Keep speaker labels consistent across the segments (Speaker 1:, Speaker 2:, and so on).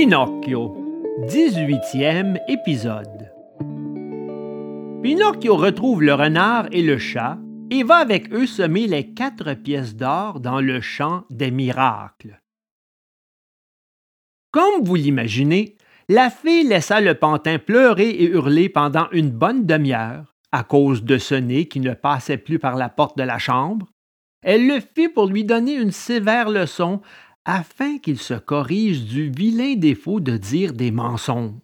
Speaker 1: Pinocchio, 18e épisode. Pinocchio retrouve le renard et le chat et va avec eux semer les quatre pièces d'or dans le champ des miracles. Comme vous l'imaginez, la fée laissa le pantin pleurer et hurler pendant une bonne demi-heure à cause de ce nez qui ne passait plus par la porte de la chambre. Elle le fit pour lui donner une sévère leçon afin qu'il se corrige du vilain défaut de dire des mensonges,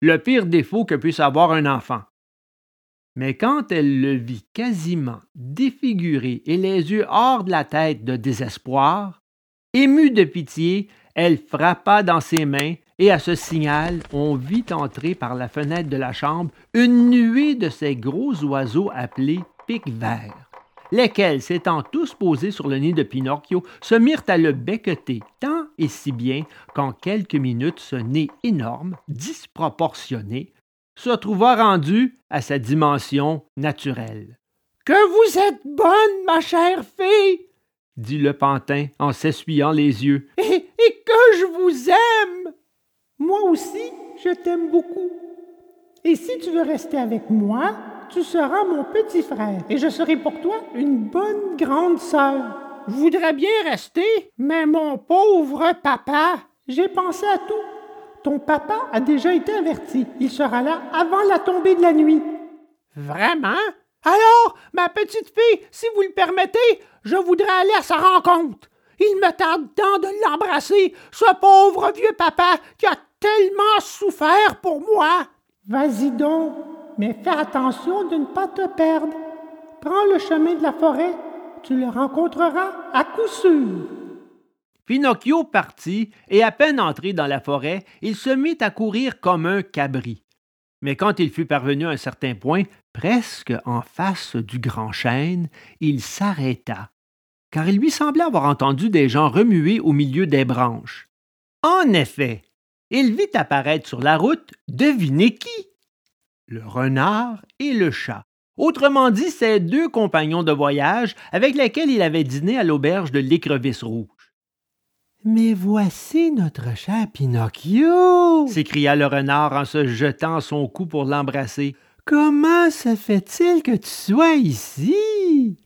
Speaker 1: le pire défaut que puisse avoir un enfant. Mais quand elle le vit quasiment défiguré et les yeux hors de la tête de désespoir, émue de pitié, elle frappa dans ses mains et à ce signal, on vit entrer par la fenêtre de la chambre une nuée de ces gros oiseaux appelés pics verts, lesquels, s'étant tous posés sur le nez de Pinocchio, se mirent à le becqueter tant et si bien qu'en quelques minutes ce nez énorme, disproportionné, se trouva rendu à sa dimension naturelle.
Speaker 2: Que vous êtes bonne, ma chère fille,
Speaker 1: dit le pantin en s'essuyant les yeux.
Speaker 2: Et, et que je vous aime. Moi aussi, je t'aime beaucoup. Et si tu veux rester avec moi, tu seras mon petit frère et je serai pour toi une bonne grande sœur. Je voudrais bien rester, mais mon pauvre papa, j'ai pensé à tout. Ton papa a déjà été averti. Il sera là avant la tombée de la nuit. Vraiment? Alors, ma petite fille, si vous le permettez, je voudrais aller à sa rencontre. Il me tarde tant de l'embrasser, ce pauvre vieux papa qui a tellement souffert pour moi. Vas-y donc, mais fais attention de ne pas te perdre. Prends le chemin de la forêt, tu le rencontreras à coup sûr.
Speaker 1: Pinocchio partit, et à peine entré dans la forêt, il se mit à courir comme un cabri. Mais quand il fut parvenu à un certain point, presque en face du grand chêne, il s'arrêta, car il lui semblait avoir entendu des gens remuer au milieu des branches. En effet, il vit apparaître sur la route, devinez qui? Le renard et le chat. Autrement dit, ses deux compagnons de voyage avec lesquels il avait dîné à l'auberge de l'écrevisse rouge.
Speaker 2: Mais voici notre cher Pinocchio
Speaker 1: s'écria le renard en se jetant à son cou pour l'embrasser.
Speaker 2: Comment se fait-il que tu sois ici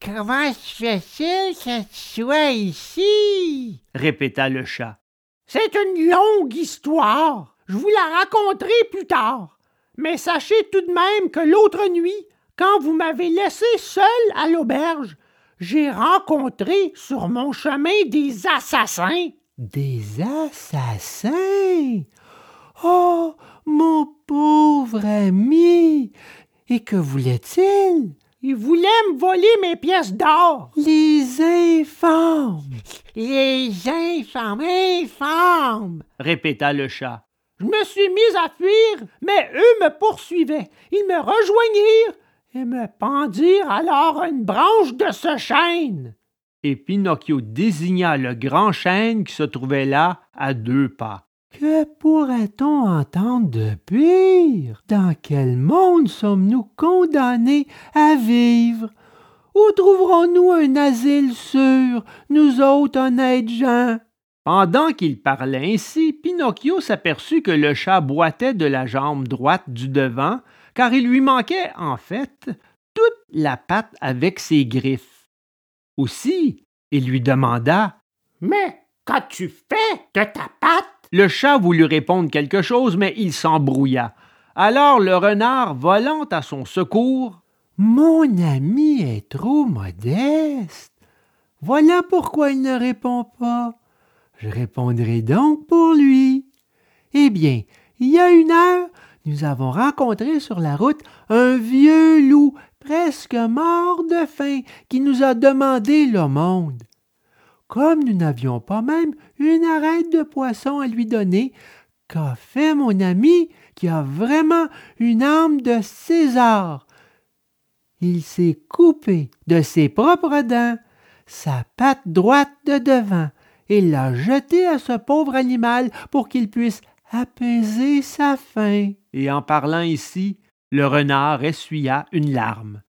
Speaker 3: Comment se fait-il que tu sois ici?
Speaker 1: répéta le chat.
Speaker 2: C'est une longue histoire. Je vous la raconterai plus tard. Mais sachez tout de même que l'autre nuit, quand vous m'avez laissé seul à l'auberge, j'ai rencontré sur mon chemin des assassins.
Speaker 3: Des assassins? Oh, mon pauvre ami! Et que voulaient-ils?
Speaker 2: Ils voulaient me voler mes pièces d'or.
Speaker 3: Les infâmes!
Speaker 2: Les infâmes, infâmes!
Speaker 1: répéta le chat.
Speaker 2: Je me suis mis à fuir, mais eux me poursuivaient. Ils me rejoignirent et me pendirent alors à une branche de ce chêne.
Speaker 1: Et Pinocchio désigna le grand chêne qui se trouvait là à deux pas.
Speaker 3: Que pourrait-on entendre de pire? Dans quel monde sommes-nous condamnés à vivre? Où trouverons-nous un asile sûr, nous autres honnêtes gens?
Speaker 1: Pendant qu'il parlait ainsi, Pinocchio s'aperçut que le chat boitait de la jambe droite du devant, car il lui manquait, en fait, toute la patte avec ses griffes. Aussi, il lui demanda
Speaker 2: Mais qu'as-tu fait de ta patte?
Speaker 1: Le chat voulut répondre quelque chose, mais il s'embrouilla. Alors le renard, volant à son secours,
Speaker 3: Mon ami est trop modeste. Voilà pourquoi il ne répond pas. Je répondrai donc pour lui. Eh bien, il y a une heure, nous avons rencontré sur la route un vieux loup presque mort de faim qui nous a demandé le monde. Comme nous n'avions pas même une arête de poisson à lui donner, qu'a fait mon ami qui a vraiment une âme de César? Il s'est coupé de ses propres dents sa patte droite de devant et l'a jetée à ce pauvre animal pour qu'il puisse apaiser sa faim.
Speaker 1: Et en parlant ici, le renard essuya une larme.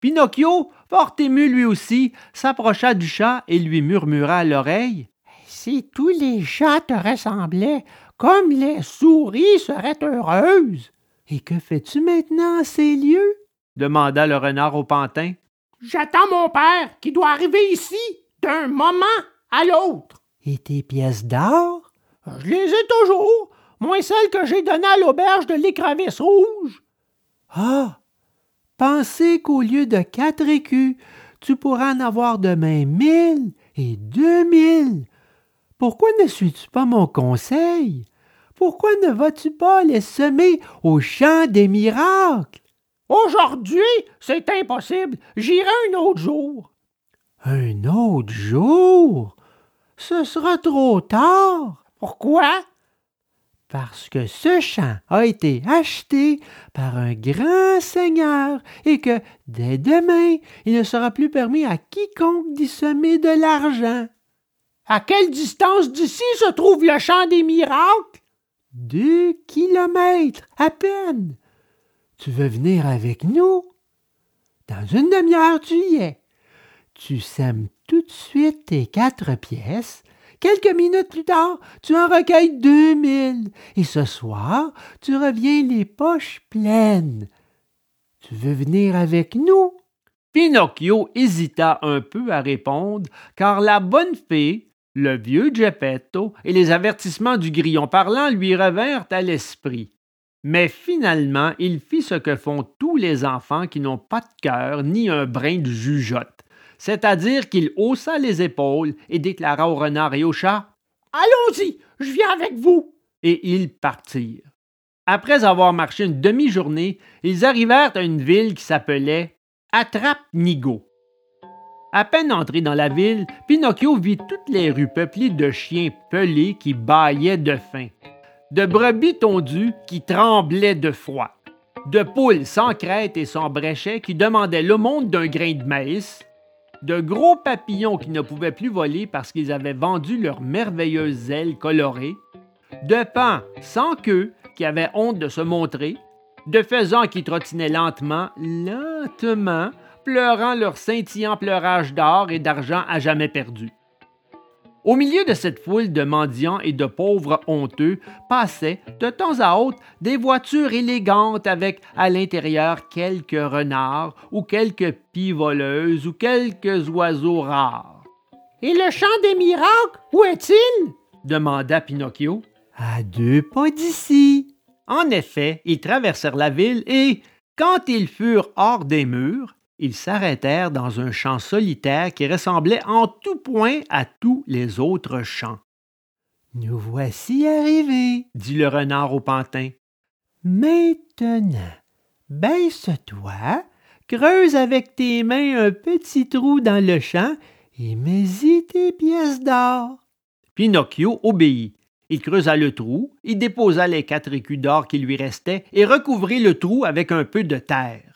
Speaker 1: Pinocchio, fort ému lui aussi, s'approcha du chat et lui murmura à l'oreille
Speaker 2: Si tous les chats te ressemblaient, comme les souris seraient heureuses.
Speaker 3: Et que fais-tu maintenant à ces lieux?
Speaker 1: demanda le renard au pantin.
Speaker 2: J'attends mon père qui doit arriver ici d'un moment à l'autre.
Speaker 3: Et tes pièces d'or?
Speaker 2: Je les ai toujours, moins celles que j'ai données à l'auberge de l'écrevisse rouge.
Speaker 3: Ah! Pensez qu'au lieu de quatre écus, tu pourras en avoir demain mille et deux mille. Pourquoi ne suis-tu pas mon conseil? Pourquoi ne vas-tu pas les semer au champ des miracles?
Speaker 2: Aujourd'hui, c'est impossible. J'irai un autre jour.
Speaker 3: Un autre jour? Ce sera trop tard.
Speaker 2: Pourquoi?
Speaker 3: Parce que ce champ a été acheté par un grand seigneur et que, dès demain, il ne sera plus permis à quiconque d'y semer de l'argent.
Speaker 2: À quelle distance d'ici se trouve le champ des miracles?
Speaker 3: Deux kilomètres, à peine. Tu veux venir avec nous? Dans une demi-heure, tu y es. Tu sèmes tout de suite tes quatre pièces. Quelques minutes plus tard, tu en recueilles deux mille. Et ce soir, tu reviens les poches pleines. Tu veux venir avec nous?
Speaker 1: Pinocchio hésita un peu à répondre, car la bonne fée, le vieux Geppetto et les avertissements du grillon parlant lui revinrent à l'esprit. Mais finalement, il fit ce que font tous les enfants qui n'ont pas de cœur ni un brin de jugeote, c'est-à-dire qu'il haussa les épaules et déclara au renard et au chat
Speaker 2: Allons-y, je viens avec vous.
Speaker 1: Et ils partirent. Après avoir marché une demi-journée, ils arrivèrent à une ville qui s'appelait Attrape-Nigo. À peine entré dans la ville, Pinocchio vit toutes les rues peuplées de chiens pelés qui bâillaient de faim de brebis tondues qui tremblaient de froid, de poules sans crête et sans bréchet qui demandaient le monde d'un grain de maïs, de gros papillons qui ne pouvaient plus voler parce qu'ils avaient vendu leurs merveilleuses ailes colorées, de pans sans queue qui avaient honte de se montrer, de faisans qui trottinaient lentement, lentement, pleurant leur scintillant pleurage d'or et d'argent à jamais perdu. Au milieu de cette foule de mendiants et de pauvres honteux passaient, de temps à autre, des voitures élégantes avec à l'intérieur quelques renards ou quelques pies voleuses ou quelques oiseaux rares.
Speaker 2: Et le chant des miracles, où est-il?
Speaker 1: demanda Pinocchio.
Speaker 3: À deux pas d'ici.
Speaker 1: En effet, ils traversèrent la ville et, quand ils furent hors des murs, ils s'arrêtèrent dans un champ solitaire qui ressemblait en tout point à tous les autres champs.
Speaker 3: Nous voici arrivés,
Speaker 1: dit le renard au pantin.
Speaker 3: Maintenant, baisse-toi, creuse avec tes mains un petit trou dans le champ et mets-y tes pièces d'or.
Speaker 1: Pinocchio obéit. Il creusa le trou, il déposa les quatre écus d'or qui lui restaient et recouvrit le trou avec un peu de terre.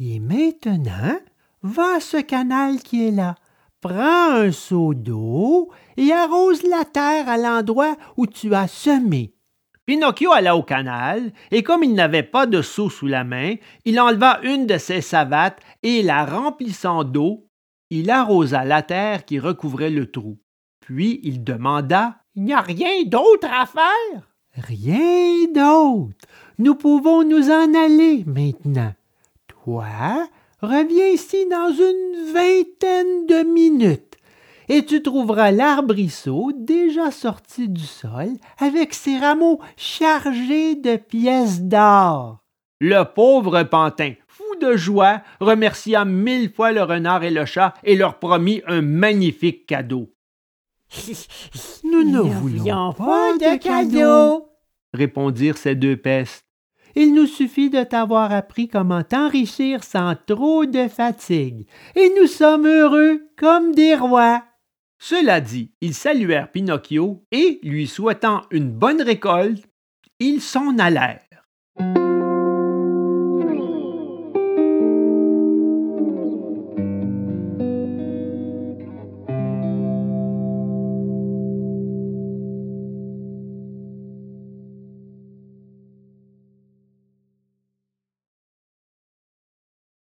Speaker 3: Et maintenant, va à ce canal qui est là. Prends un seau d'eau et arrose la terre à l'endroit où tu as semé.
Speaker 1: Pinocchio alla au canal, et comme il n'avait pas de seau sous la main, il enleva une de ses savates et, la remplissant d'eau, il arrosa la terre qui recouvrait le trou. Puis il demanda
Speaker 2: Il n'y a rien d'autre à faire
Speaker 3: Rien d'autre. Nous pouvons nous en aller maintenant. Toi, reviens ici dans une vingtaine de minutes et tu trouveras l'arbrisseau déjà sorti du sol avec ses rameaux chargés de pièces d'or.
Speaker 1: Le pauvre pantin, fou de joie, remercia mille fois le renard et le chat et leur promit un magnifique cadeau.
Speaker 3: Nous ne voulions pas de cadeau,
Speaker 1: répondirent ces deux pestes.
Speaker 3: Il nous suffit de t'avoir appris comment t'enrichir sans trop de fatigue, et nous sommes heureux comme des rois.
Speaker 1: Cela dit, ils saluèrent Pinocchio et, lui souhaitant une bonne récolte, ils s'en allèrent.